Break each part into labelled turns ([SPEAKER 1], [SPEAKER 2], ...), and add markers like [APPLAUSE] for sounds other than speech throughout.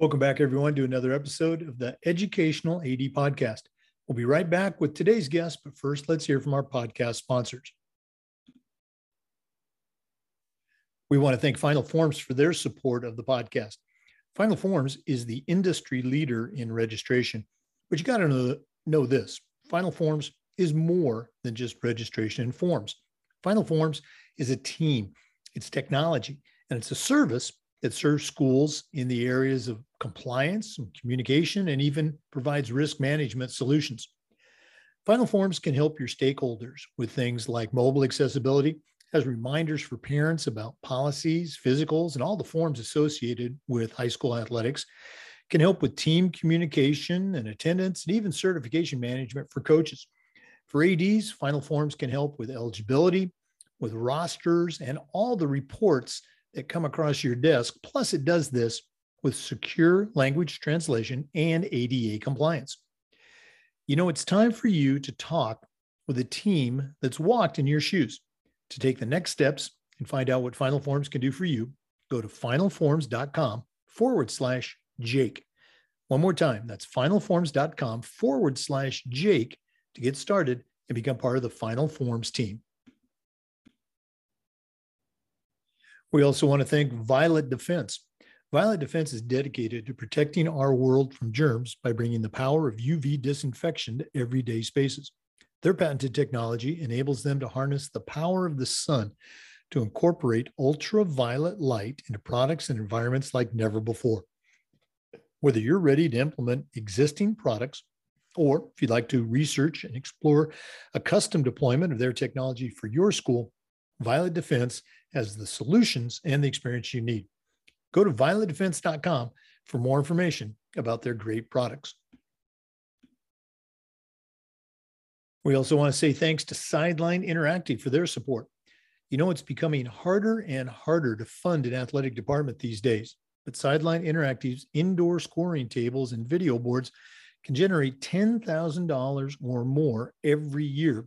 [SPEAKER 1] Welcome back, everyone, to another episode of the Educational AD Podcast. We'll be right back with today's guest, but first, let's hear from our podcast sponsors. We want to thank Final Forms for their support of the podcast. Final Forms is the industry leader in registration, but you got to know, know this Final Forms is more than just registration and forms. Final Forms is a team, it's technology, and it's a service that serves schools in the areas of compliance and communication and even provides risk management solutions. Final Forms can help your stakeholders with things like mobile accessibility, as reminders for parents about policies, physicals, and all the forms associated with high school athletics, can help with team communication and attendance, and even certification management for coaches. For ADs, Final Forms can help with eligibility, with rosters, and all the reports that come across your desk. Plus, it does this with secure language translation and ADA compliance. You know, it's time for you to talk with a team that's walked in your shoes. To take the next steps and find out what Final Forms can do for you, go to finalforms.com forward slash Jake. One more time, that's finalforms.com forward slash Jake to get started and become part of the Final Forms team. We also want to thank Violet Defense. Violet Defense is dedicated to protecting our world from germs by bringing the power of UV disinfection to everyday spaces. Their patented technology enables them to harness the power of the sun to incorporate ultraviolet light into products and environments like never before. Whether you're ready to implement existing products or if you'd like to research and explore a custom deployment of their technology for your school, Violet Defense has the solutions and the experience you need. Go to violetdefense.com for more information about their great products. We also want to say thanks to Sideline Interactive for their support. You know, it's becoming harder and harder to fund an athletic department these days, but Sideline Interactive's indoor scoring tables and video boards can generate $10,000 or more every year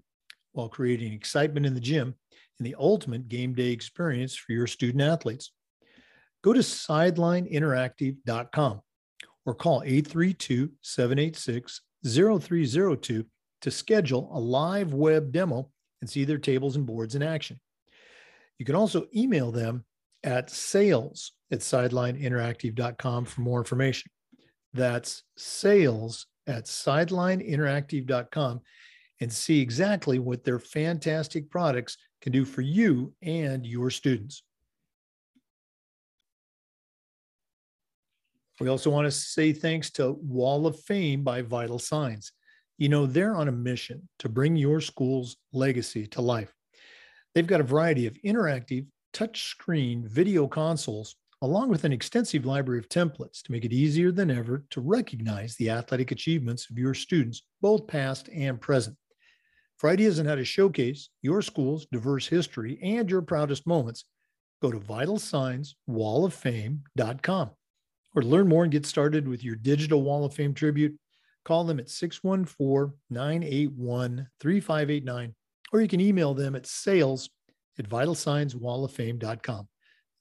[SPEAKER 1] while creating excitement in the gym and the ultimate game day experience for your student athletes. Go to sidelineinteractive.com or call 832 786 0302 to schedule a live web demo and see their tables and boards in action. You can also email them at sales at sidelineinteractive.com for more information. That's sales at sidelineinteractive.com and see exactly what their fantastic products can do for you and your students. We also want to say thanks to Wall of Fame by Vital Signs. You know, they're on a mission to bring your school's legacy to life. They've got a variety of interactive touchscreen video consoles, along with an extensive library of templates to make it easier than ever to recognize the athletic achievements of your students, both past and present. Ideas on how to showcase your school's diverse history and your proudest moments, go to vitalsignswalloffame.com. Or to learn more and get started with your digital Wall of Fame tribute, call them at 614 981 3589, or you can email them at sales at vitalsignswalloffame.com.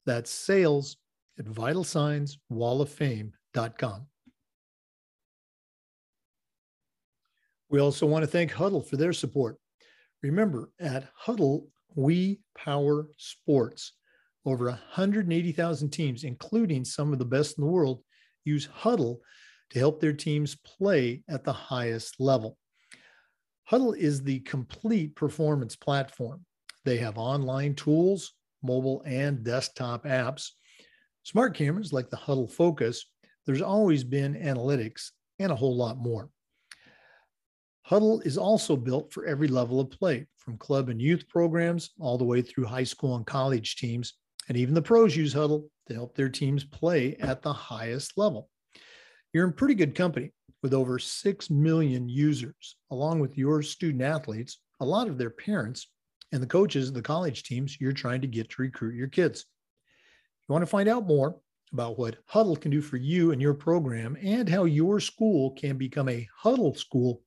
[SPEAKER 1] That's sales at vitalsignswalloffame.com. We also want to thank Hudl for their support. Remember, at Hudl, we power sports. Over 180,000 teams, including some of the best in the world, use Hudl to help their teams play at the highest level. Hudl is the complete performance platform. They have online tools, mobile and desktop apps, smart cameras like the Hudl Focus. There's always been analytics and a whole lot more. Hudl is also built for every level of play, from club and youth programs all the way through high school and college teams. And even the pros use Hudl to help their teams play at the highest level. You're in pretty good company with over 6 million users, along with your student athletes, a lot of their parents, and the coaches of the college teams you're trying to get to recruit your kids. If you want to find out more about what Hudl can do for you and your program and how your school can become a Hudl school,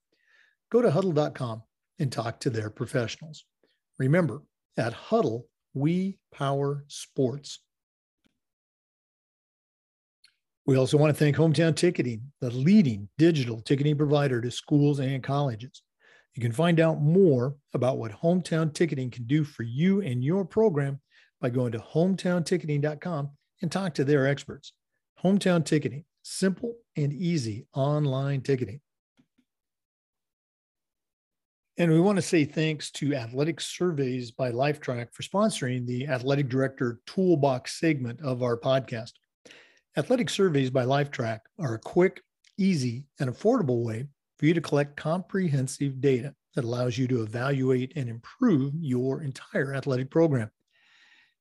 [SPEAKER 1] go to hudl.com and talk to their professionals. Remember, at Hudl, we power sports. We also want to thank Hometown Ticketing, the leading digital ticketing provider to schools and colleges. You can find out more about what Hometown Ticketing can do for you and your program by going to hometownticketing.com and talk to their experts. Hometown Ticketing, simple and easy online ticketing. And we want to say thanks to Athletic Surveys by Lifetrack for sponsoring the Athletic Director Toolbox segment of our podcast. Athletic surveys by Lifetrack are a quick, easy, and affordable way for you to collect comprehensive data that allows you to evaluate and improve your entire athletic program.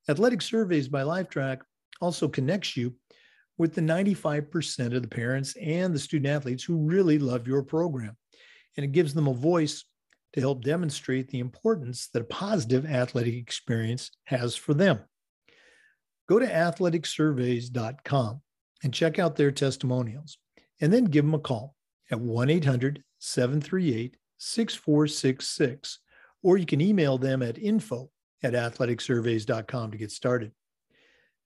[SPEAKER 1] Athletic surveys by Lifetrack also connects you with the 95% of the parents and the student athletes who really love your program. And it gives them a voice to help demonstrate the importance that a positive athletic experience has for them. Go to athleticsurveys.com and check out their testimonials, and then give them a call at 1 800 738 6466, or you can email them at info at athleticsurveys.com to get started.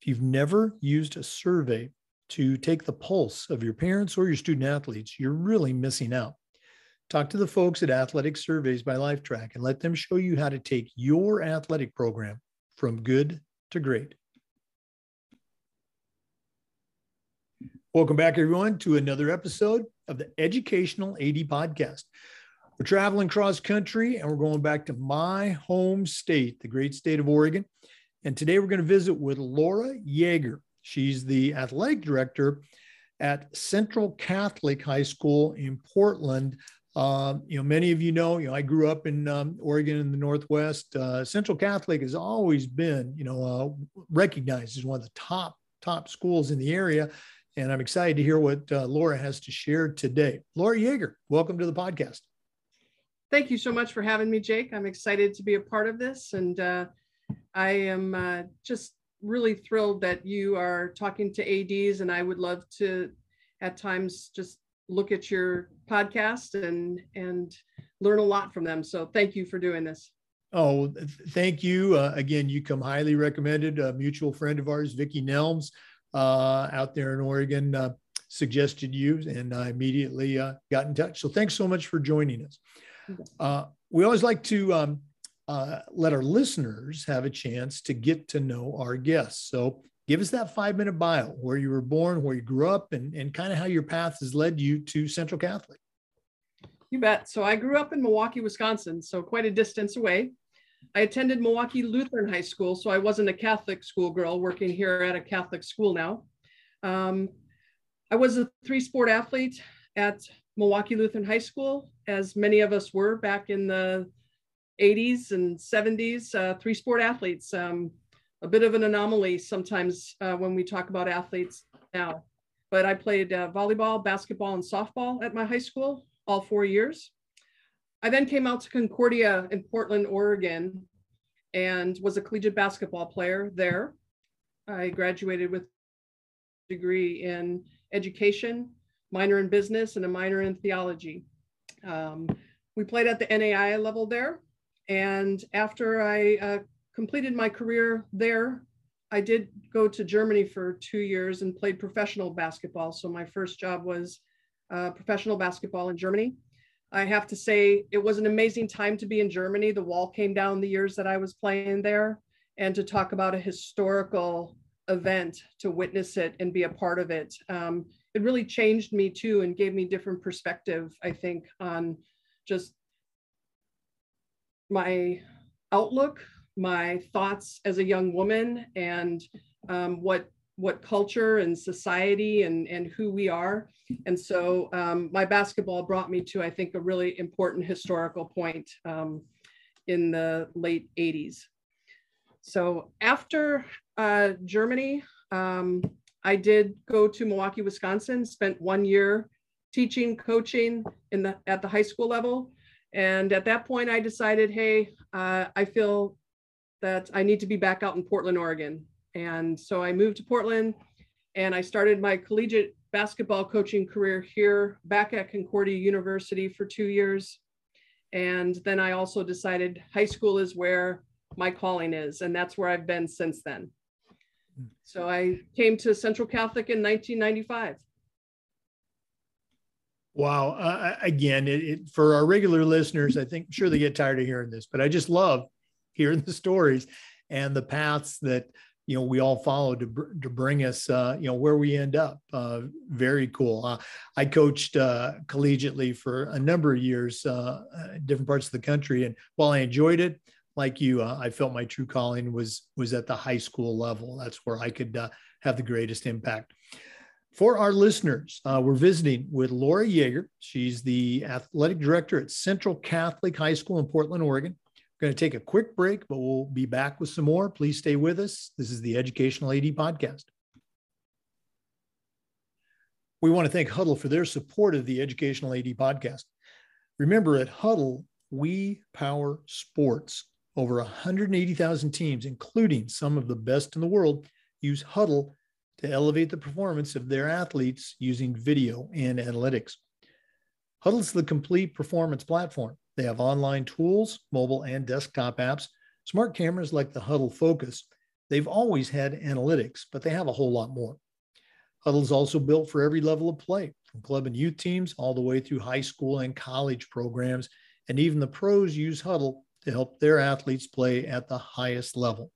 [SPEAKER 1] If you've never used a survey to take the pulse of your parents or your student athletes, you're really missing out. Talk to the folks at Athletic Surveys by Lifetrack and let them show you how to take your athletic program from good to great. Welcome back, everyone, to another episode of the Educational AD Podcast. We're traveling cross country and we're going back to my home state, the great state of Oregon. And today we're going to visit with Laura Yeager. She's the athletic director at Central Catholic High School in Portland. Uh, you know, many of you know, you know, I grew up in um, Oregon in the Northwest. Uh, Central Catholic has always been, you know, uh, recognized as one of the top top schools in the area and I'm excited to hear what uh, Laura has to share today. Laura Yeager, welcome to the podcast.
[SPEAKER 2] Thank you so much for having me, Jake. I'm excited to be a part of this. And uh, I am uh, just really thrilled that you are talking to ADs. And I would love to, at times, just look at your podcast and, and learn a lot from them. So thank you for doing this.
[SPEAKER 1] Oh, thank you. Uh, again, you come highly recommended. A mutual friend of ours, Vicki Nelms, uh, out there in Oregon uh, suggested you, and I immediately uh, got in touch. So thanks so much for joining us. Uh, we always like to um, uh, let our listeners have a chance to get to know our guests. So give us that five minute bio where you were born, where you grew up, and, and kind of how your path has led you to Central Catholic.
[SPEAKER 2] You bet. So I grew up in Milwaukee, Wisconsin, so quite a distance away. I attended Milwaukee Lutheran High School, so I wasn't a Catholic schoolgirl working here at a Catholic school now. Um, I was a three sport athlete at Milwaukee Lutheran High School, as many of us were back in the 80s and 70s, uh, three sport athletes. Um, a bit of an anomaly sometimes uh, when we talk about athletes now. But I played uh, volleyball, basketball, and softball at my high school all four years. I then came out to Concordia in Portland, Oregon, and was a collegiate basketball player there. I graduated with a degree in education, minor in business, and a minor in theology. Um, we played at the NAIA level there. And after I uh, completed my career there, I did go to Germany for two years and played professional basketball. So my first job was uh, professional basketball in Germany. I have to say it was an amazing time to be in Germany. The wall came down the years that I was playing there, and to talk about a historical event, to witness it and be a part of it. Um, it really changed me too and gave me different perspective, I think, on just my outlook, my thoughts as a young woman, and um, what what culture and society and, and who we are. And so um, my basketball brought me to, I think, a really important historical point um, in the late 80s. So after uh, Germany, um, I did go to Milwaukee, Wisconsin, spent one year teaching, coaching in the, at the high school level. And at that point, I decided, hey, uh, I feel that I need to be back out in Portland, Oregon. And so I moved to Portland and I started my collegiate basketball coaching career here back at Concordia University for two years. And then I also decided high school is where my calling is. And that's where I've been since then. So I came to Central Catholic in 1995.
[SPEAKER 1] Wow. Uh, again, it, it, for our regular listeners, I think sure they get tired of hearing this, but I just love hearing the stories and the paths that you know we all follow to, to bring us uh, you know where we end up. Uh, very cool. Uh, I coached uh, collegiately for a number of years, uh, uh, different parts of the country, and while I enjoyed it, like you, I felt my true calling was was at the high school level. That's where I could have the greatest impact. For our listeners, uh, we're visiting with Laura Yeager. She's the athletic director at Central Catholic High School in Portland, Oregon. Going to take a quick break, but we'll be back with some more. Please stay with us. This is the Educational AD Podcast. We want to thank Hudl for their support of the Educational AD Podcast. Remember, at Hudl, we power sports. Over 180,000 teams, including some of the best in the world, use Hudl to elevate the performance of their athletes using video and analytics. Hudl's the complete performance platform. They have online tools, mobile and desktop apps, smart cameras like the Hudl Focus. They've always had analytics, but they have a whole lot more. Hudl is also built for every level of play, from club and youth teams all the way through high school and college programs, and even the pros use Hudl to help their athletes play at the highest level.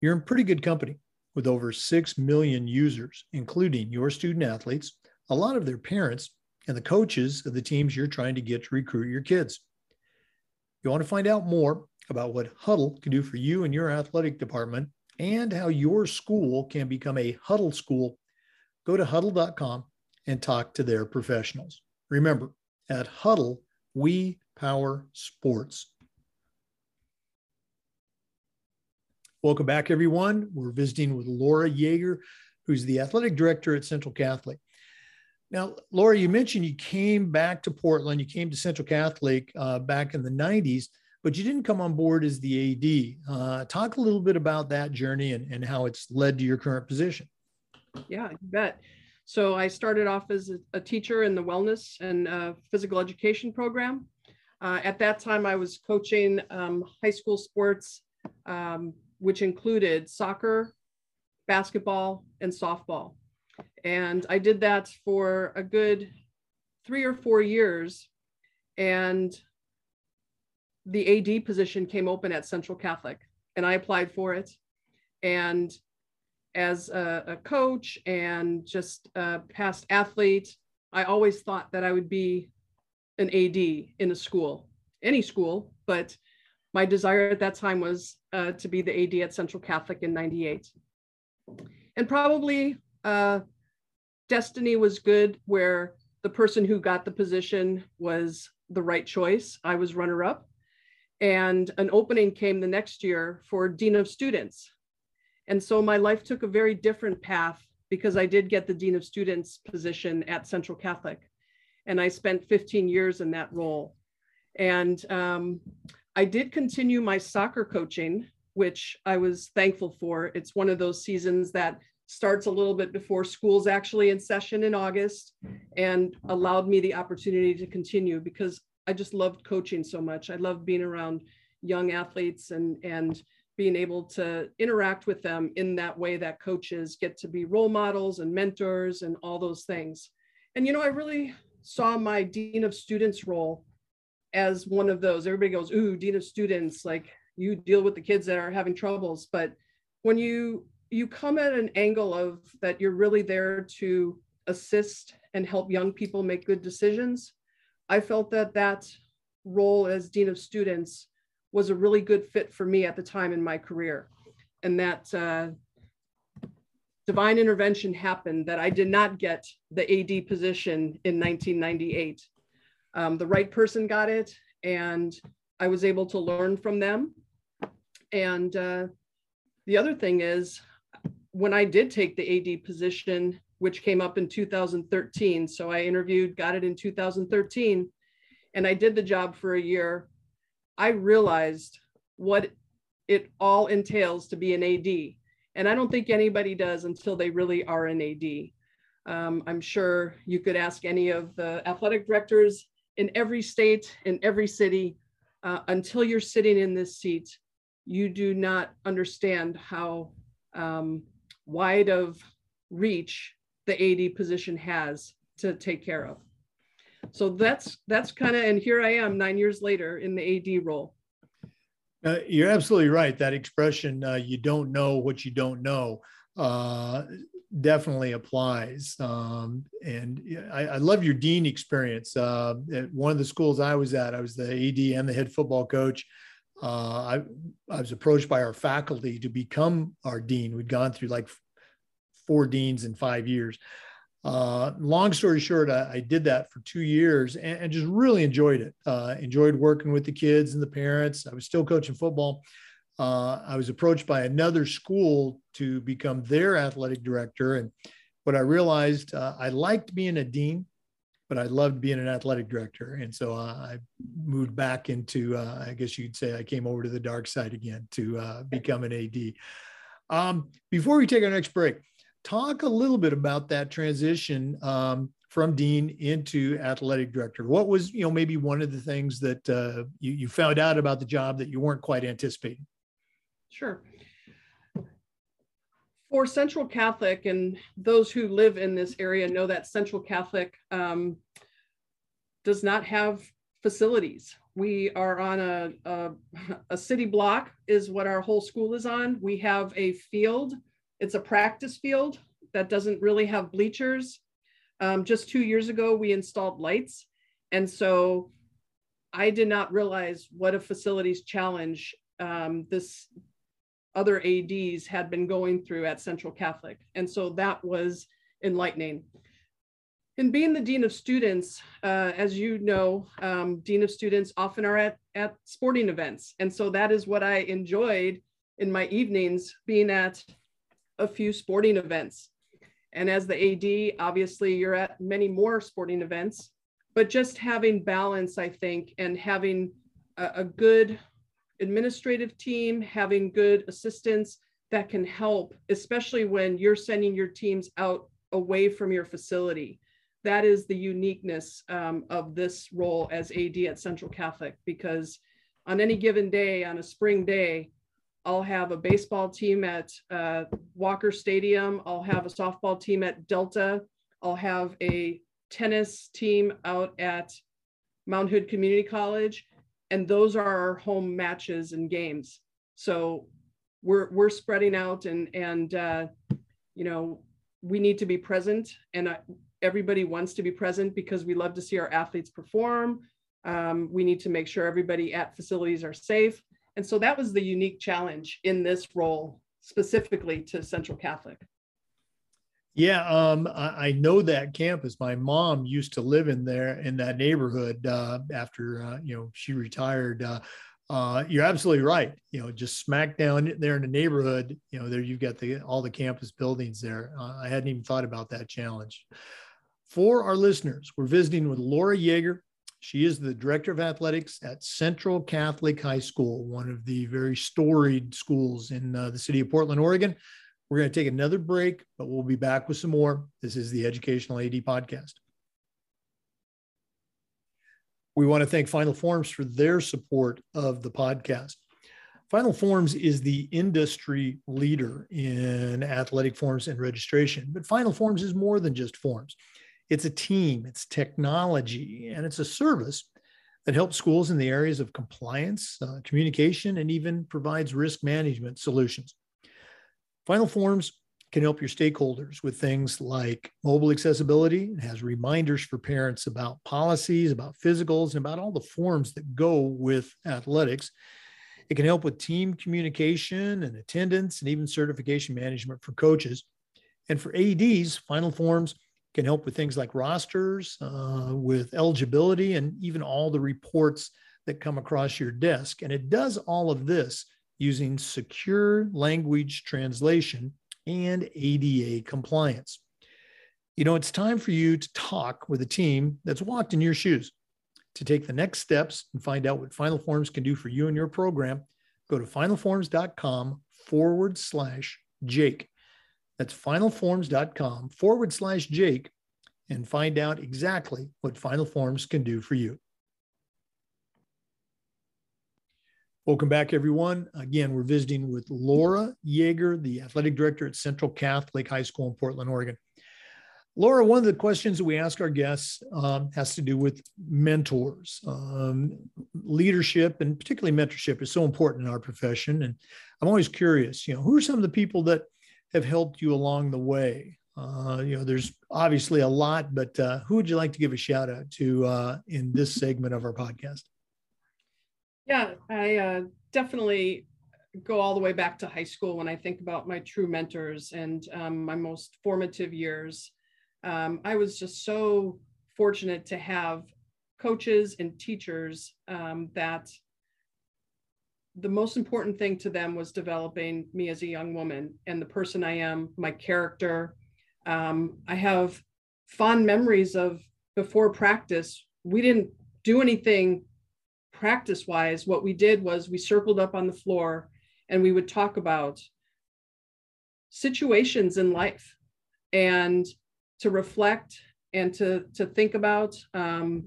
[SPEAKER 1] You're in pretty good company with over 6 million users, including your student athletes, a lot of their parents, and the coaches of the teams you're trying to get to recruit your kids. You want to find out more about what Hudl can do for you and your athletic department and how your school can become a Hudl school, go to hudl.com and talk to their professionals. Remember, at Hudl, we power sports. Welcome back, everyone. We're visiting with Laura Yeager, who's the athletic director at Central Catholic. Now, Laura, you mentioned you came back to Portland, you came to Central Catholic uh, back in the 90s, but you didn't come on board as the AD. Uh, talk a little bit about that journey and, and how it's led to your current position.
[SPEAKER 2] Yeah, you bet. So I started off as a, teacher in the wellness and uh, physical education program. Uh, at that time, I was coaching um, high school sports, um, which included soccer, basketball, and softball. And I did that for a good three or four years. And the AD position came open at Central Catholic, and I applied for it. And as a, a coach and just a past athlete, I always thought that I would be an AD in a school, any school, but my desire at that time was uh, to be the AD at Central Catholic in 98. And probably uh, destiny was good where the person who got the position was the right choice. I was runner up. And an opening came the next year for Dean of Students. And so my life took a very different path because I did get the Dean of Students position at Central Catholic. And I spent 15 years in that role. And um, I did continue my soccer coaching, which I was thankful for. It's one of those seasons that starts a little bit before school's actually in session in August and allowed me the opportunity to continue because I just loved coaching so much. I loved being around young athletes and and being able to interact with them in that way that coaches get to be role models and mentors and all those things. And you know, I really saw my dean of students role as one of those. Everybody goes, "Ooh, dean of students, like you deal with the kids that are having troubles." But when you you come at an angle of that you're really there to assist and help young people make good decisions, I felt that that role as dean of students was a really good fit for me at the time in my career, and that. Uh, divine intervention happened that I did not get the AD position in 1998 um, the right person got it, and I was able to learn from them. And uh, the other thing is, when I did take the AD position, which came up in 2013, so I interviewed, got it in 2013, and I did the job for a year, I realized what it all entails to be an AD. And I don't think anybody does until they really are an AD. Um, I'm sure you could ask any of the athletic directors in every state, in every city, uh, until you're sitting in this seat, you do not understand how um, wide of reach the AD position has to take care of. So that's that's kind of and here I am 9 years later in the AD role.
[SPEAKER 1] Uh, you're absolutely right. That expression, uh, you don't know what you don't know, uh, definitely applies. Um, and I, I, love your dean experience. Uh, at one of the schools I was at, I was the AD and the head football coach. Uh, I, I was approached by our faculty to become our dean. We'd gone through like four deans in five years. Uh, long story short, I, I, did that for two years and, and just really enjoyed it. Uh, enjoyed working with the kids and the parents. I was still coaching football. Uh, I was approached by another school to become their athletic director. And what I realized, uh, I liked being a dean, but I loved being an athletic director. And so I moved back into, uh, I guess you'd say I came over to the dark side again to uh, become an AD. Um, before we take our next break, talk a little bit about that transition um, from dean into athletic director. What was, you know, maybe one of the things that uh, you, you found out about the job that you weren't quite anticipating?
[SPEAKER 2] Sure. For Central Catholic, and those who live in this area know that Central Catholic um, does not have facilities. We are on a, a, a city block, is what our whole school is on. We have a field it's a practice field that doesn't really have bleachers. Um, just two years ago, we installed lights. And so I did not realize what a facilities challenge um, this other ADs had been going through at Central Catholic. And so that was enlightening. In being the Dean of Students, uh, as you know, um, Dean of Students often are at, at sporting events. And so that is what I enjoyed in my evenings, being at a few sporting events. And as the AD, obviously you're at many more sporting events, but just having balance, I think, and having a, a good administrative team, having good assistants that can help, especially when you're sending your teams out away from your facility. That is the uniqueness um, of this role as AD at Central Catholic, because on any given day, on a spring day, I'll have a baseball team at uh, Walker Stadium. I'll have a softball team at Delta. I'll have a tennis team out at Mount Hood Community College. And those are our home matches and games. So we're, we're spreading out and, and uh, you know, we need to be present. And everybody wants to be present because we love to see our athletes perform. Um, we need to make sure everybody at facilities are safe. And so that was the unique challenge in this role specifically to Central Catholic.
[SPEAKER 1] Yeah, um, I, I, know that campus. My mom used to live in there in that neighborhood uh, after uh, you know she retired. Uh, uh, you're absolutely right. You know, just smack down there in the neighborhood. You know, there you've got the all the campus buildings there. Uh, I hadn't even thought about that challenge. For our listeners, we're visiting with Laura Yeager. She is the director of athletics at Central Catholic High School, one of the very storied schools in uh, the city of Portland, Oregon. We're going to take another break, but we'll be back with some more. This is the Educational AD Podcast. We want to thank Final Forms for their support of the podcast. Final Forms is the industry leader in athletic forms and registration, but Final Forms is more than just forms. It's a team, it's technology, and it's a service that helps schools in the areas of compliance, uh, communication, and even provides risk management solutions. Final Forms can help your stakeholders with things like mobile accessibility. It has reminders for parents about policies, about physicals, and about all the forms that go with athletics. It can help with team communication and attendance and even certification management for coaches. And for AEDs, Final Forms can help with things like rosters, uh, with eligibility, and even all the reports that come across your desk. And it does all of this using secure language translation and ADA compliance. You know, it's time for you to talk with a team that's walked in your shoes. To take the next steps and find out what Final Forms can do for you and your program, go to finalforms.com forward slash Jake. That's finalforms.com forward slash Jake and find out exactly what Final Forms can do for you. Welcome back, everyone. Again, we're visiting with Laura Yeager, the athletic director at Central Catholic High School in Portland, Oregon. Laura, one of the questions that we ask our guests um, has to do with mentors. Um, leadership and particularly mentorship is so important in our profession. And I'm always curious, you know, who are some of the people that have helped you along the way? Uh, you know, there's obviously a lot, but uh, who would you like to give a shout out to uh, in this segment of our podcast?
[SPEAKER 2] Yeah, I uh, definitely go all the way back to high school when I think about my true mentors and um, my most formative years. Um, I was just so fortunate to have coaches and teachers um, that the most important thing to them was developing me as a young woman and the person I am, my character. Um, I have fond memories of before practice. We didn't do anything practice wise, what we did was we circled up on the floor and we would talk about situations in life and to reflect and to to think about um,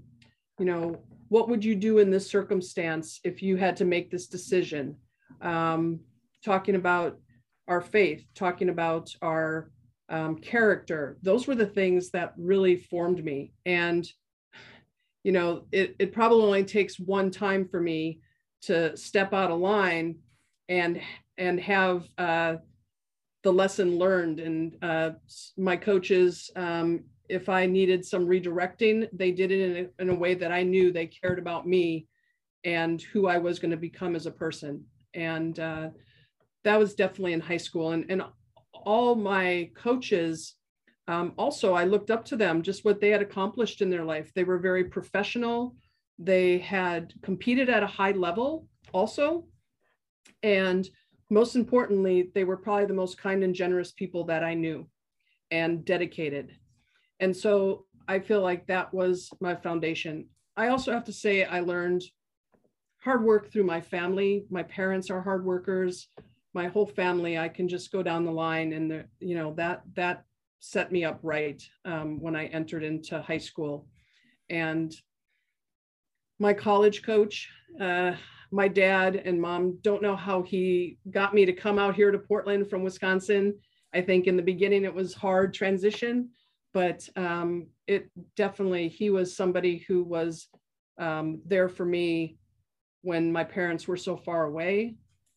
[SPEAKER 2] you know what would you do in this circumstance if you had to make this decision? Um, talking about our faith talking about our um, character those were the things that really formed me. And you know, it, it probably only takes one time for me to step out of line and and have uh, the lesson learned. And uh, my coaches, um, if I needed some redirecting, they did it in a, in a way that I knew they cared about me and who I was going to become as a person. And uh, that was definitely in high school. And, and all my coaches um, also, I looked up to them, just what they had accomplished in their life. They were very professional. They had competed at a high level also. And most importantly, they were probably the most kind and generous people that I knew and dedicated. And so I feel like that was my foundation. I also have to say, I learned hard work through my family. My parents are hard workers. My whole family, I can just go down the line and the, you know, that, that set me up right um, when I entered into high school. And my college coach, uh, my dad and mom don't know how he got me to come out here to Portland from Wisconsin. I think in the beginning it was hard transition, but um, it definitely, he was somebody who was um, there for me when my parents were so far away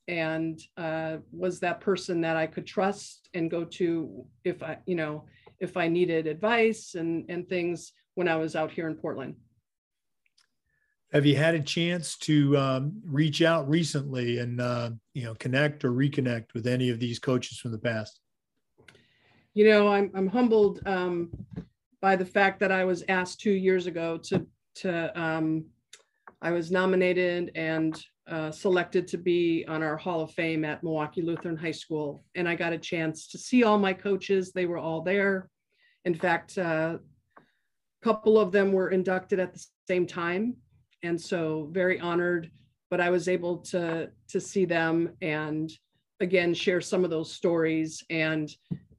[SPEAKER 2] and uh, was that person that I could trust and go to if I, you know, if I needed advice and and things when I was out here in Portland.
[SPEAKER 1] Have you had a chance to um, reach out recently and uh, you know connect or reconnect with any of these coaches from the past?
[SPEAKER 2] You know, I'm I'm humbled um, by the fact that I was asked two years ago to to um, I was nominated and uh, selected to be on our Hall of Fame at Milwaukee Lutheran High School. And I got a chance to see all my coaches. They were all there. In fact, a uh, couple of them were inducted at the same time. And so very honored, but I was able to, to see them and again, share some of those stories. And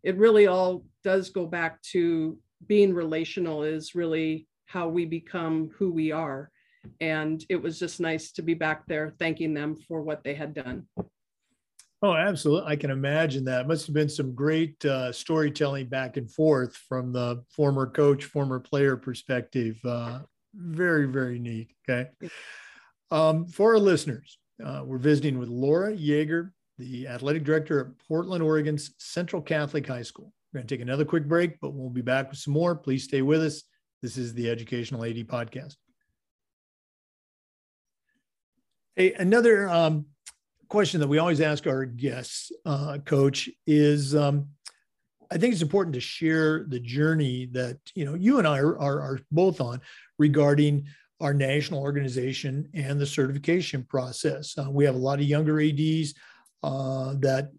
[SPEAKER 2] it really all does go back to being relational is really how we become who we are and it was just nice to be back there thanking them for what they had done.
[SPEAKER 1] Oh, absolutely. I can imagine that. Must have been some great uh, storytelling back and forth from the former coach, former player perspective. Uh, very, very neat. Okay. Um, for our listeners, uh, we're visiting with Laura Yeager, the athletic director at Portland, Oregon's Central Catholic High School. We're going to take another quick break, but we'll be back with some more. Please stay with us. This is the Educational AD Podcast. Hey, another um, question that we always ask our guests, uh, Coach, is um, I think it's important to share the journey that you know you and I are, are, are both on regarding our national organization and the certification process. Uh, we have a lot of younger ADs uh, that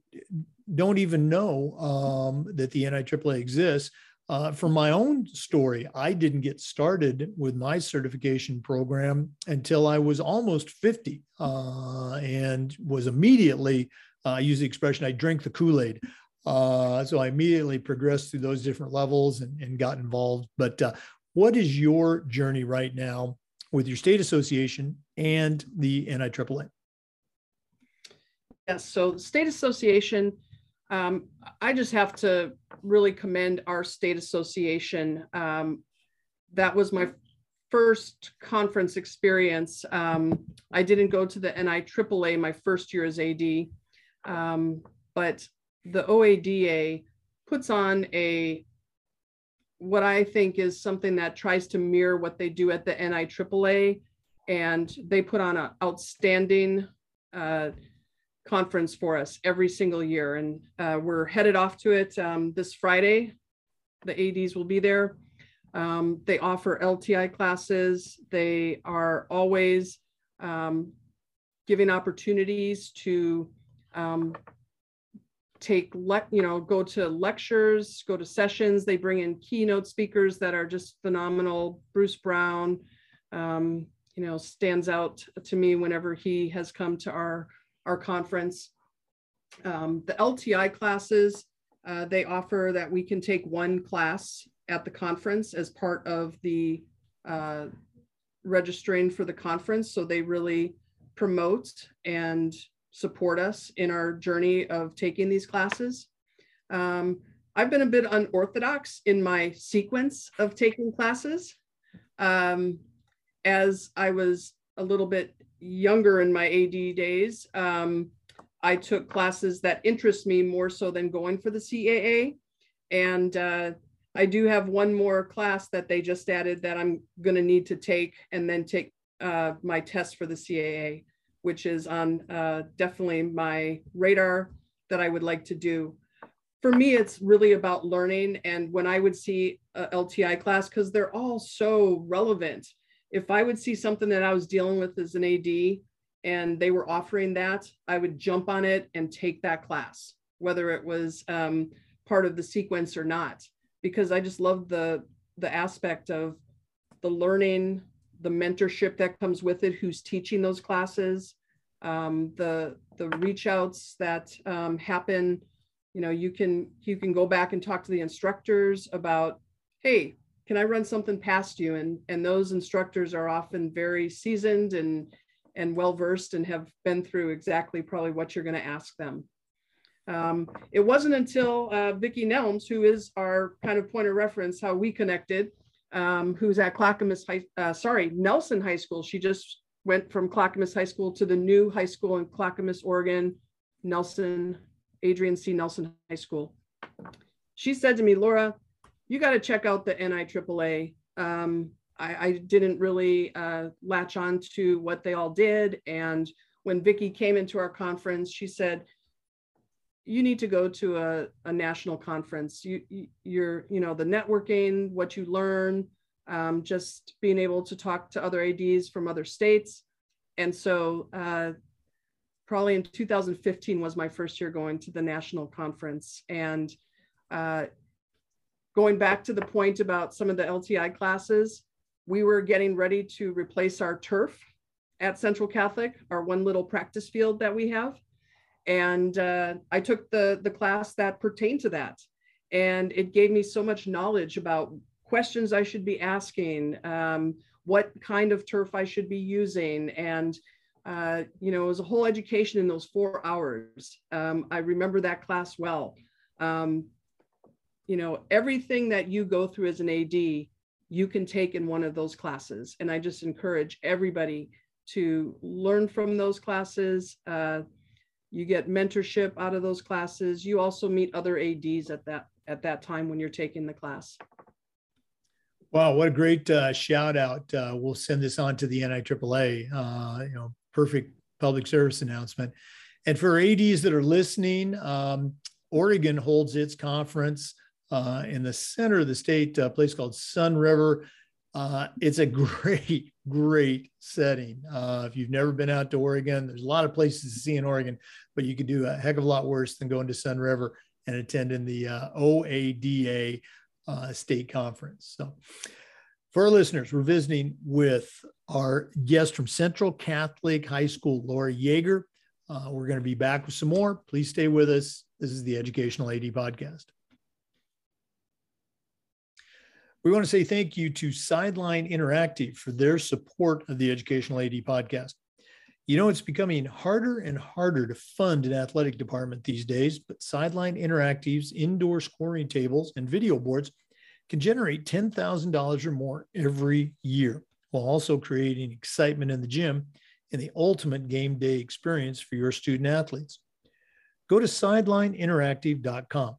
[SPEAKER 1] don't even know um, that the NIAAA exists. Uh, from my own story, I didn't get started with my certification program until I was almost 50 uh, and was immediately, uh, I use the expression, I drink the Kool Aid. Uh, so I immediately progressed through those different levels and, and got involved. But uh, what is your journey right now with your state association and the NIAAA?
[SPEAKER 2] Yes, so the state association, um, I just have to really commend our state association. Um, that was my first conference experience. Um, I didn't go to the NIAAA my first year as AD, um, but the OADA puts on a what I think is something that tries to mirror what they do at the NIAAA, and they put on an outstanding uh, conference for us every single year. And uh, we're headed off to it um, this Friday. The ADs will be there. Um, they offer LTI classes. They are always um, giving opportunities to um, take, le- you know, go to lectures, go to sessions. They bring in keynote speakers that are just phenomenal. Bruce Brown, um, you know, stands out to me whenever he has come to our our conference. Um, the LTI classes, uh, they offer that we can take one class at the conference as part of the uh, registering for the conference. So they really promote and support us in our journey of taking these classes. Um, I've been a bit unorthodox in my sequence of taking classes. Um, as I was a little bit younger in my AD days, um, I took classes that interest me more so than going for the CAA. And uh, I do have one more class that they just added that I'm going to need to take and then take uh, my test for the CAA, which is on uh, definitely my radar that I would like to do. For me, it's really about learning. And when I would see a LTI class, because they're all so relevant, if I would see something that I was dealing with as an AD and they were offering that, I would jump on it and take that class, whether it was um, part of the sequence or not, because I just love the the aspect of the learning, the mentorship that comes with it, who's teaching those classes, um, the the reach outs that um, happen. You know, you can you can go back and talk to the instructors about, hey, can I run something past you? And, and those instructors are often very seasoned and, and well-versed and have been through exactly probably what you're gonna ask them. Um, it wasn't until uh, Vicki Nelms, who is our kind of point of reference, how we connected, um, who's at Clackamas High, uh, sorry, Nelson High School. She just went from Clackamas High School to the new high school in Clackamas, Oregon, Nelson, Adrian C. Nelson High School. She said to me, Laura, you got to check out the NIAAA. Um, I, I, didn't really uh, latch on to what they all did. And when Vicki came into our conference, she said, you need to go to a, a national conference. You, you're, you know, the networking, what you learn, um, just being able to talk to other ADs from other states. And so uh, probably in 2015 was my first year going to the national conference. And uh, going back to the point about some of the LTI classes, we were getting ready to replace our turf at Central Catholic, our one little practice field that we have. And uh, I took the, the class that pertained to that. And it gave me so much knowledge about questions I should be asking, um, what kind of turf I should be using. And, uh, you know, it was a whole education in those four hours. Um, I remember that class well. Um, you know, everything that you go through as an AD, you can take in one of those classes. And I just encourage everybody to learn from those classes. Uh, you get mentorship out of those classes. You also meet other ADs at that at that time when you're taking the class.
[SPEAKER 1] Wow, what a great uh, shout out! Uh, we'll send this on to the NIAAA. Uh, you know, perfect public service announcement. And for ADs that are listening, um, Oregon holds its conference uh, in the center of the state, a place called Sunriver. Uh, it's a [LAUGHS] great, great setting. Uh, if you've never been out to Oregon, there's a lot of places to see in Oregon, but you could do a heck of a lot worse than going to Sunriver and attending the uh, OADA uh, state conference. So, for our listeners, we're visiting with our guest from Central Catholic High School, Laura Yeager. Uh, we're going to be back with some more. Please stay with us. This is the Educational AD Podcast. We want to say thank you to Sideline Interactive for their support of the Educational AD podcast. You know, it's becoming harder and harder to fund an athletic department these days, but Sideline Interactive's indoor scoring tables and video boards can generate $10,000 or more every year while also creating excitement in the gym and the ultimate game day experience for your student athletes. Go to sidelineinteractive.com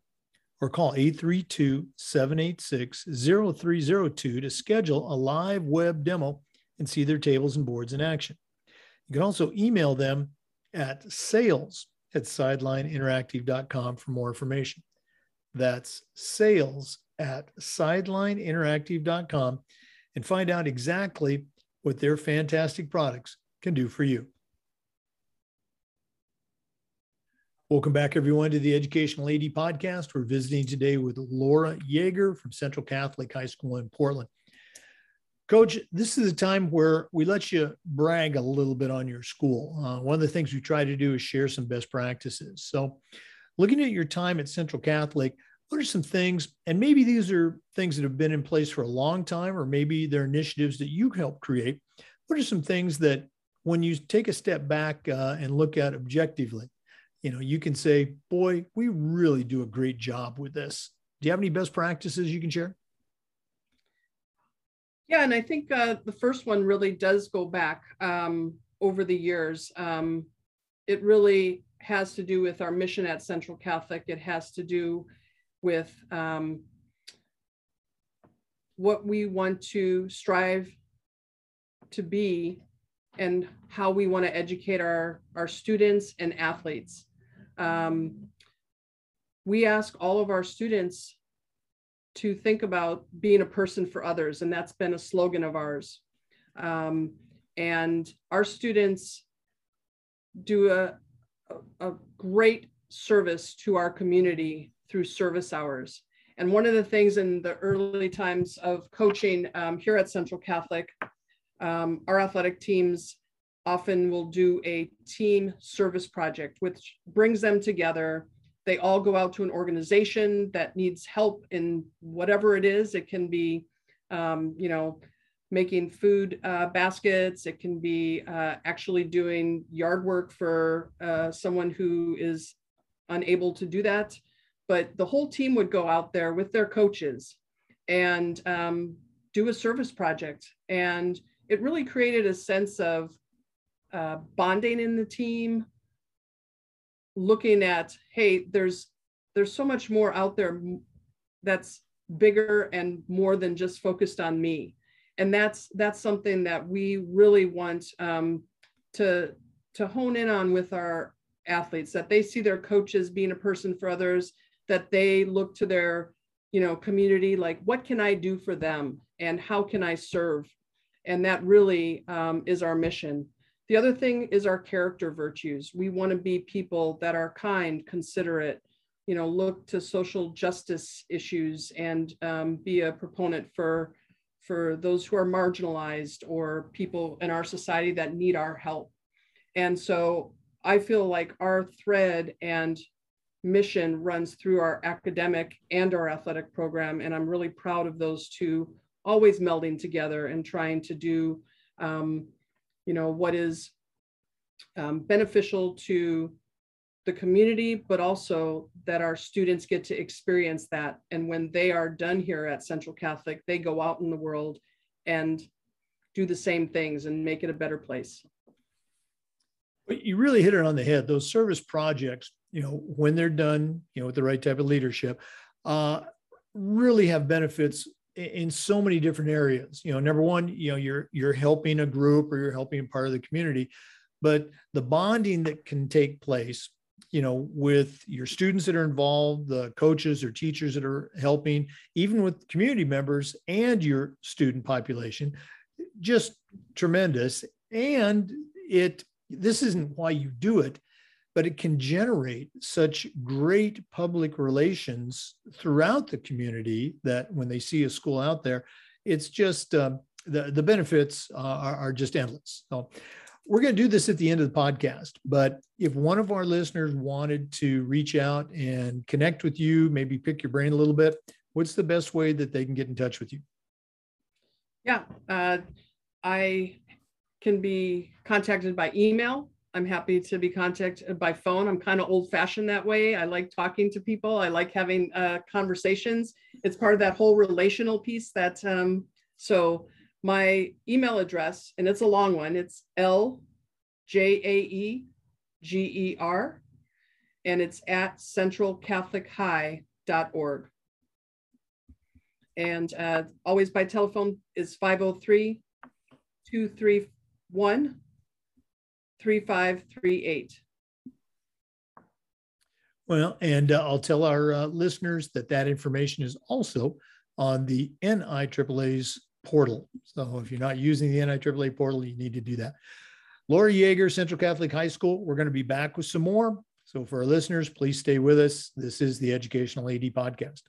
[SPEAKER 1] or call 832 786 0302 to schedule a live web demo and see their tables and boards in action. You can also email them at sales at sidelineinteractive.com for more information. That's sales at sidelineinteractive.com and find out exactly what their fantastic products can do for you. Welcome back, everyone, to the Educational AD Podcast. We're visiting today with Laura Jaeger from Central Catholic High School in Portland. Coach, this is a time where we let you brag a little bit on your school. Uh, one of the things we try to do is share some best practices. So, looking at your time at Central Catholic, what are some things, and maybe these are things that have been in place for a long time, or maybe they're initiatives that you helped create. What are some things that, when you take a step back uh, and look at objectively, you know, you can say, boy, we really do a great job with this. Do you have any best practices you can share?
[SPEAKER 2] Yeah, and I think uh, the first one really does go back um, over the years. Um, it really has to do with our mission at Central Catholic. It has to do with um, what we want to strive to be and how we want to educate our, our students and athletes. Um, we ask all of our students to think about being a person for others, and that's been a slogan of ours. Um, and our students do a, a, great service to our community through service hours. And one of the things in the early times of coaching um, here at Central Catholic, um, our athletic teams often will do a team service project, which brings them together they all go out to an organization that needs help in whatever it is. It can be, um, you know, making food uh, baskets. It can be uh, actually doing yard work for uh, someone who is unable to do that. But the whole team would go out there with their coaches and um, do a service project. And it really created a sense of uh, bonding in the team, looking at hey there's there's so much more out there that's bigger and more than just focused on me. And that's that's something that we really want um, to to hone in on with our athletes that they see their coaches being a person for others that they look to their you know community like what can i do for them and how can i serve? And that really um, is our mission the other thing is our character virtues. We want to be people that are kind, considerate, you know, look to social justice issues and um, be a proponent for for those who are marginalized or people in our society that need our help. And so I feel like our thread and mission runs through our academic and our athletic program. And I'm really proud of those two always melding together and trying to do um, you know, what is um, beneficial to the community, but also that our students get to experience that. And when they are done here at Central Catholic, they go out in the world and do the same things and make it a better place.
[SPEAKER 1] You really hit it on the head. Those service projects, you know, when they're done, you know, with the right type of leadership, uh, really have benefits in so many different areas. You know number one you know you're you're helping a group or you're helping a part of the community but the bonding that can take place you know with your students that are involved the coaches or teachers that are helping even with community members and your student population just tremendous. And it this isn't why you do it but it can generate such great public relations throughout the community that when they see a school out there, it's just um, the, the benefits uh, are, are just endless. So we're going to do this at the end of the podcast, but if one of our listeners wanted to reach out and connect with you, maybe pick your brain a little bit, what's the best way that they can get in touch with you?
[SPEAKER 2] Yeah, uh, I can be contacted by email. I'm happy to be contacted by phone. I'm kind of old fashioned that way. I like talking to people. I like having uh, conversations. It's part of that whole relational piece that, um, so my email address, and it's a long one, it's L J A E G E R, and it's at centralcatholichigh.org. And uh, always by telephone is 503 231 3538.
[SPEAKER 1] Well, and uh, I'll tell our uh, listeners that that information is also on the NIAAA's portal. So if you're not using the NIAAA portal, you need to do that. Laura Jaeger, Central Catholic High School. We're going to be back with some more. So for our listeners, please stay with us. This is the Educational AD Podcast.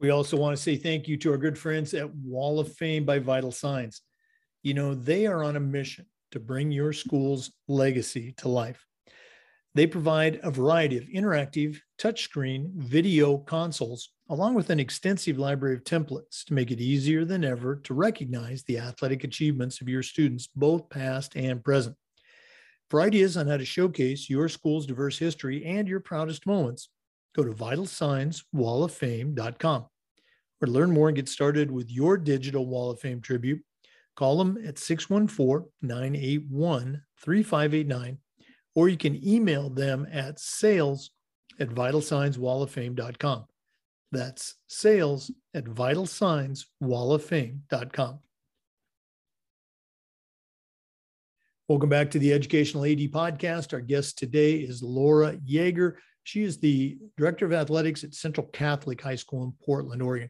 [SPEAKER 1] We also want to say thank you to our good friends at Wall of Fame by Vital Signs. You know, they are on a mission to bring your school's legacy to life. They provide a variety of interactive touchscreen video consoles, along with an extensive library of templates to make it easier than ever to recognize the athletic achievements of your students, both past and present. For ideas on how to showcase your school's diverse history and your proudest moments, go to vitalsignswalloffame.com. Or to learn more and get started with your digital Wall of Fame tribute, call them at 614 981 3589, or you can email them at sales at vitalsignswalloffame.com. That's sales at vitalsignswalloffame.com. Welcome back to the Educational AD Podcast. Our guest today is Laura Jaeger. She is the Director of Athletics at Central Catholic High School in Portland, Oregon.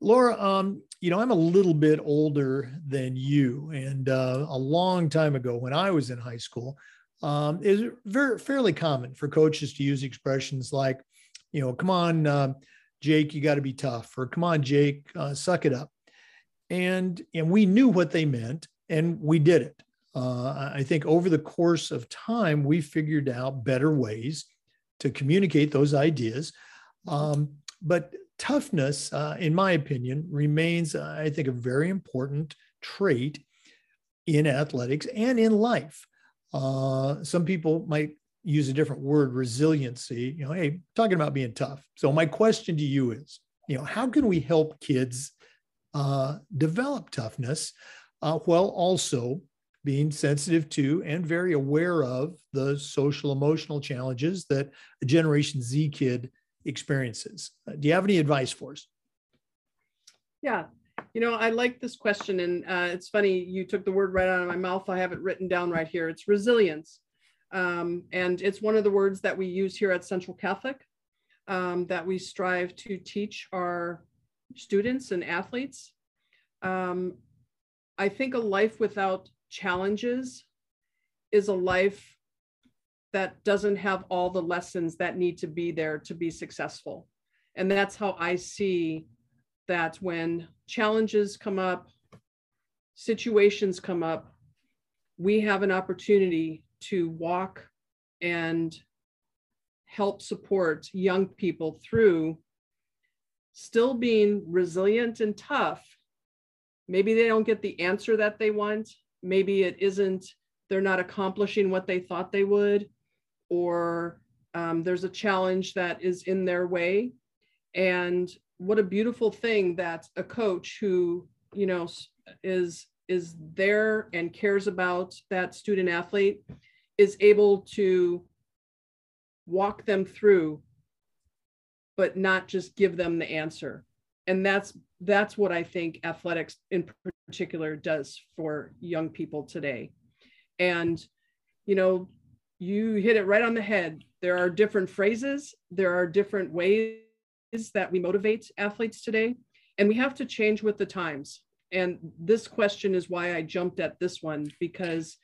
[SPEAKER 1] Laura, um, you know, I'm a little bit older than you, and uh, a long time ago when I was in high school, um, it's very fairly common for coaches to use expressions like, you know, come on, uh, Jake, you got to be tough, or come on, Jake, uh, suck it up, and and we knew what they meant, and we did it. Uh, I think over the course of time, we figured out better ways to communicate those ideas. Um, but toughness, uh, in my opinion, remains, uh, I think, a very important trait in athletics and in life. Uh, some people might use a different word, resiliency. You know, hey, talking about being tough. So my question to you is, you know, how can we help kids uh, develop toughness uh, while also being sensitive to and very aware of the social emotional challenges that a Generation Z kid experiences. Uh, do you have any advice for us?
[SPEAKER 2] Yeah, you know, I like this question, and uh, it's funny you took the word right out of my mouth. I have it written down right here. It's resilience, um, and it's one of the words that we use here at Central Catholic um, that we strive to teach our students and athletes. Um, I think a life without challenges is a life that doesn't have all the lessons that need to be there to be successful. And that's how I see that when challenges come up, situations come up, we have an opportunity to walk and help support young people through still being resilient and tough. Maybe they don't get the answer that they want. Maybe it isn't, they're not accomplishing what they thought they would or um, there's a challenge that is in their way. And what a beautiful thing that a coach who, you know, is is there and cares about that student athlete is able to walk them through but not just give them the answer and that's that's what i think athletics in particular does for young people today and you know you hit it right on the head. There are different phrases, there are different ways that we motivate athletes today, and we have to change with the times. And this question is why I jumped at this one, because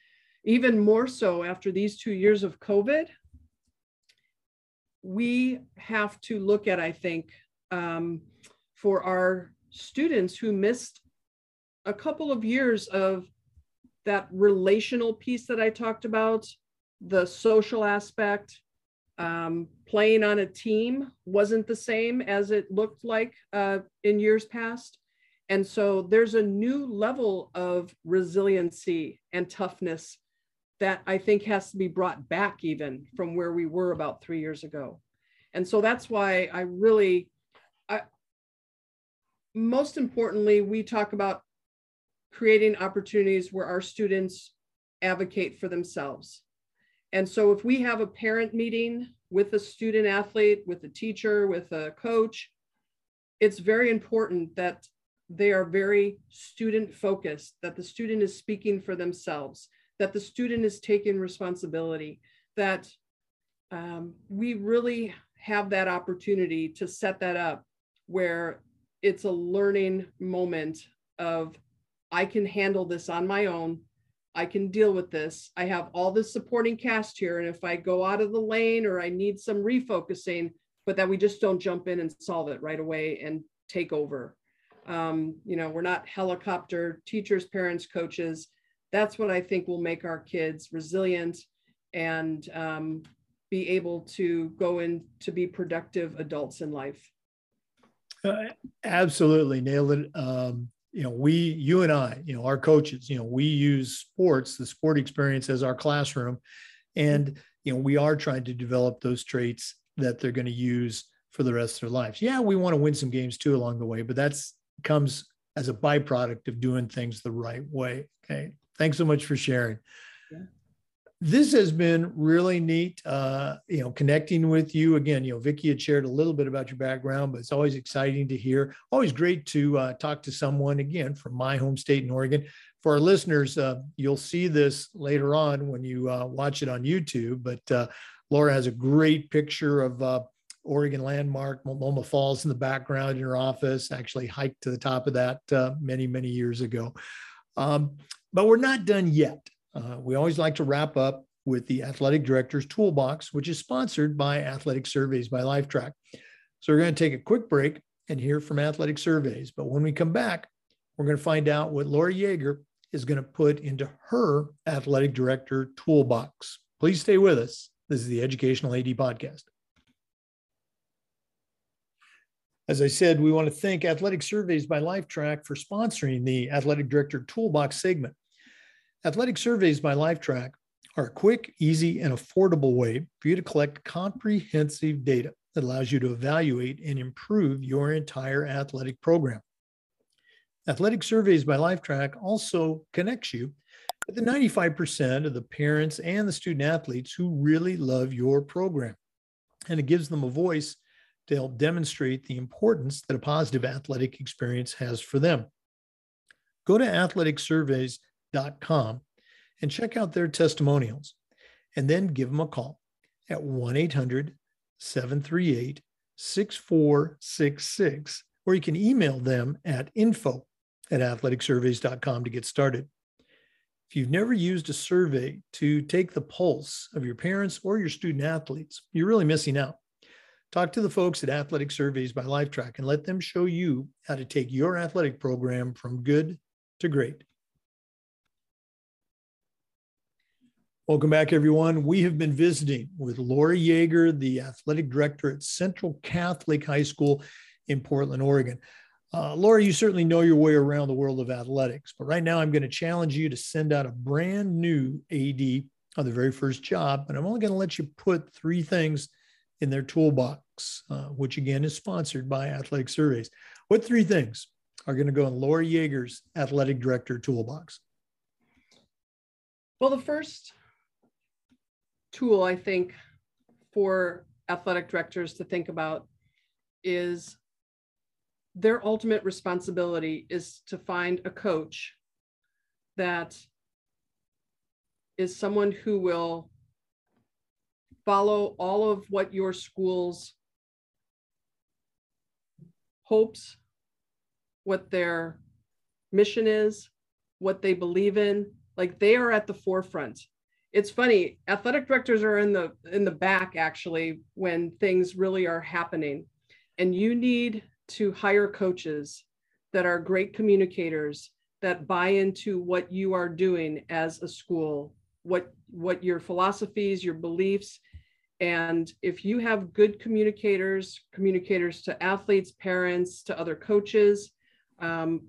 [SPEAKER 2] even more so after these two years of COVID, we have to look at, I think, um, for our students who missed a couple of years of that relational piece that I talked about, the social aspect, um, playing on a team wasn't the same as it looked like uh, in years past. And so there's a new level of resiliency and toughness that I think has to be brought back even from where we were about three years ago. And so that's why I really, I, most importantly, we talk about creating opportunities where our students advocate for themselves. And so if we have a parent meeting with a student athlete, with a teacher, with a coach, it's very important that they are very student focused, that the student is speaking for themselves, that the student is taking responsibility, that um, we really have that opportunity to set that up where it's a learning moment of I can handle this on my own. I can deal with this. I have all this supporting cast here. And if I go out of the lane or I need some refocusing, but that we just don't jump in and solve it right away and take over. Um, you know, we're not helicopter teachers, parents, coaches. That's what I think will make our kids resilient and um, be able to go in to be productive adults in life.
[SPEAKER 1] Uh, absolutely nailed it. Um, you know, we, you and I, you know, our coaches, you know, we use sports, the sport experience as our classroom. And, you know, we are trying to develop those traits that they're going to use for the rest of their lives. Yeah, we want to win some games too along the way, but that's comes as a byproduct of doing things the right way. Okay. Thanks so much for sharing. This has been really neat, uh, you know, connecting with you again. You know, Vicki had shared a little bit about your background, but it's always exciting to hear. Always great to uh, talk to someone again from my home state in Oregon. For our listeners, uh, you'll see this later on when you uh, watch it on YouTube. But uh, Laura has a great picture of uh, Oregon landmark, Multnomah Falls in the background in her office. Actually, hiked to the top of that many, many years ago. Um, but we're not done yet. Uh, we always like to wrap up with the Athletic Director's Toolbox, which is sponsored by Athletic Surveys by Lifetrack. So we're going to take a quick break and hear from Athletic Surveys. But when we come back, we're going to find out what Laura Jaeger is going to put into her Athletic Director Toolbox. Please stay with us. This is the Educational AD Podcast. As I said, we want to thank Athletic Surveys by Lifetrack for sponsoring the Athletic Director Toolbox segment. Athletic Surveys by Lifetrack are a quick, easy, and affordable way for you to collect comprehensive data that allows you to evaluate and improve your entire athletic program. Athletic Surveys by Lifetrack also connects you with the 95% of the parents and the student athletes who really love your program. And it gives them a voice to help demonstrate the importance that a positive athletic experience has for them. Go to athleticsurveys.com and check out their testimonials, and then give them a call at 1 800 738 6466, or you can email them at info at athleticsurveys.com to get started. If you've never used a survey to take the pulse of your parents or your student athletes, you're really missing out. Talk to the folks at Athletic Surveys by Lifetrack and let them show you how to take your athletic program from good to great. Welcome back, everyone. We have been visiting with Laura Jaeger, the athletic director at Central Catholic High School in Portland, Oregon. Uh, you certainly know your way around the world of athletics, but right now I'm going to challenge you to send out a brand new AD on the very first job. And I'm only going to let you put three things in their toolbox, uh, which again is sponsored by Athletic Surveys. What three things are going to go in Laura Jaeger's Athletic Director toolbox?
[SPEAKER 2] Well, the first tool I think for athletic directors to think about is their ultimate responsibility is to find a coach that is someone who will follow all of what your school's hopes, what their mission is, what they believe in. Like they are at the forefront. It's funny, athletic directors are in the in the back actually when things really are happening. And you need to hire coaches that are great communicators that buy into what you are doing as a school, what what your philosophies, your beliefs, and if you have good communicators, communicators to athletes, parents, to other coaches, um,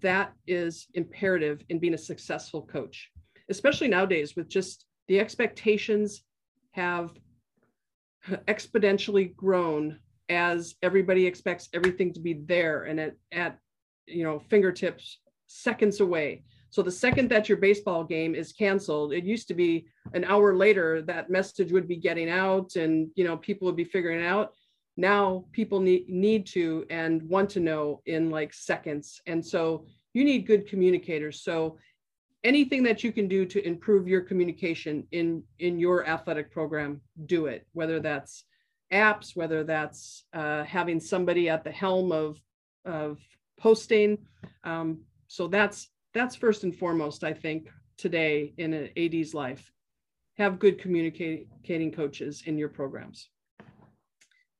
[SPEAKER 2] that is imperative in being a successful coach, especially nowadays with just the expectations have exponentially grown as everybody expects everything to be there and at, at you know fingertips seconds away. So the second that your baseball game is canceled it used to be an hour later that message would be getting out and you know people would be figuring it out. Now people need need to and want to know in like seconds. And so you need good communicators. So anything that you can do to improve your communication in in your athletic program do it. Whether that's apps whether that's uh, having somebody at the helm of of posting. Um, so that's that's first and foremost i think today in an ad's life. Have good communicating coaches in your programs.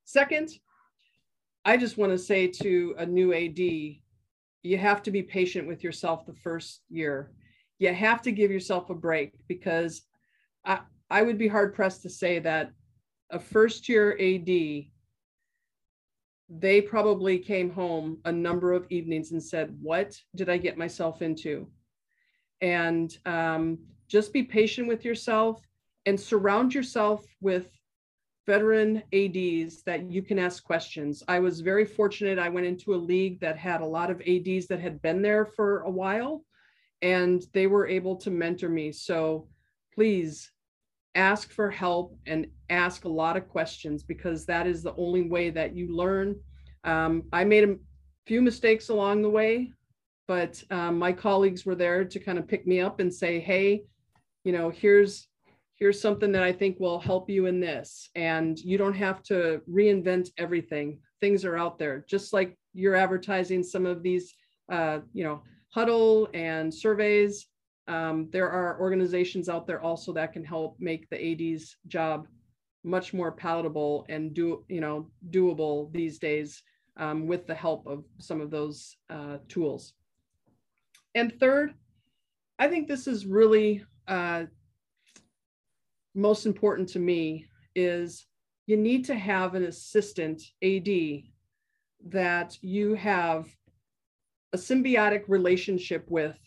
[SPEAKER 2] Second i just want to say to a new ad you have to be patient with yourself the first year you have to give yourself a break because I, I would be hard pressed to say that a first year AD, they probably came home a number of evenings and said, What did I get myself into? And um, just be patient with yourself and surround yourself with veteran ADs that you can ask questions. I was very fortunate. I went into a league that had a lot of ADs that had been there for a while and they were able to mentor me. So please ask for help and ask a lot of questions because that is the only way that you learn. Um, I made a few mistakes along the way, but um, my colleagues were there to kind of pick me up and say, hey, you know, here's here's something that I think will help you in this. And you don't have to reinvent everything. Things are out there, just like you're advertising some of these, uh, you know, Hudl and surveys. Um, there are organizations out there also that can help make the AD's job much more palatable and do you know doable these days um, with the help of some of those uh, tools. And third, I think this is really uh, most important to me is you need to have an assistant AD that you have a symbiotic relationship with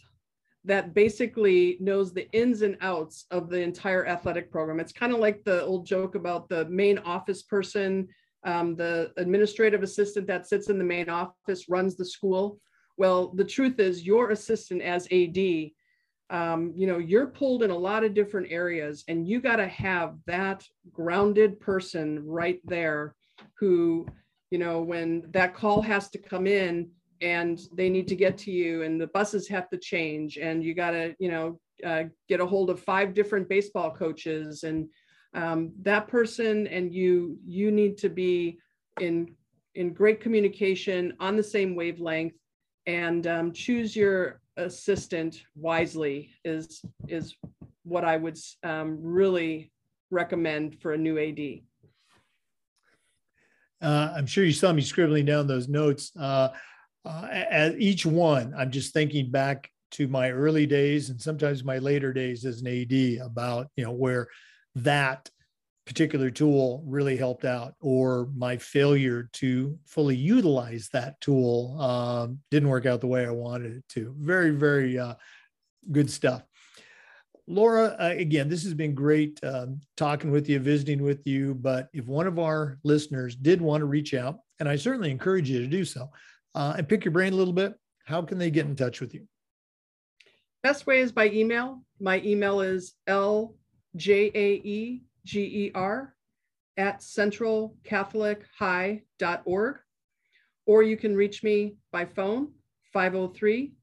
[SPEAKER 2] that basically knows the ins and outs of the entire athletic program. It's kind of like the old joke about the main office person, um, the administrative assistant that sits in the main office runs the school. Well, the truth is, your assistant as AD, um, you know, you're pulled in a lot of different areas, and you got to have that grounded person right there who, you know, when that call has to come in, and they need to get to you and the buses have to change and you got to you know uh, get a hold of five different baseball coaches and um, that person and you you need to be in in great communication on the same wavelength and um, choose your assistant wisely is is what i would um, really recommend for a new ad
[SPEAKER 1] uh, i'm sure you saw me scribbling down those notes. Uh, uh, as each one, I'm just thinking back to my early days and sometimes my later days as an AD about, you know, where that particular tool really helped out or my failure to fully utilize that tool um, didn't work out the way I wanted it to. Very, very uh, good stuff. Laura, uh, again, this has been great um, talking with you, visiting with you. But if one of our listeners did want to reach out, and I certainly encourage you to do so, uh, and pick your brain a little bit, how can they get in touch with you?
[SPEAKER 2] Best way is by email. My email is ljaeger at centralcatholichigh.org, or you can reach me by phone 503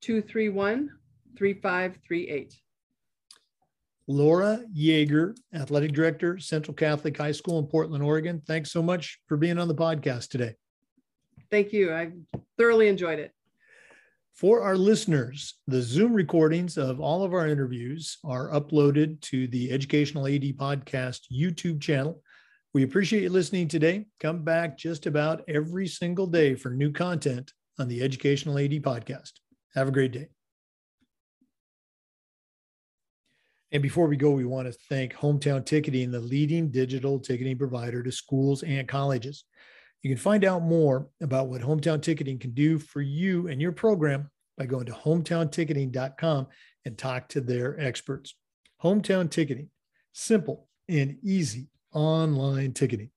[SPEAKER 2] 231 3538.
[SPEAKER 1] Laura Jaeger, Athletic Director, Central Catholic High School in Portland, Oregon. Thanks so much for being on the podcast today.
[SPEAKER 2] Thank you. I thoroughly enjoyed it.
[SPEAKER 1] For our listeners, the Zoom recordings of all of our interviews are uploaded to the Educational AD Podcast YouTube channel. We appreciate you listening today. Come back just about every single day for new content on the Educational AD Podcast. Have a great day. And before we go, we want to thank Hometown Ticketing, the leading digital ticketing provider to schools and colleges. You can find out more about what hometown ticketing can do for you and your program by going to hometownticketing.com and talk to their experts. Hometown ticketing, simple and easy online ticketing.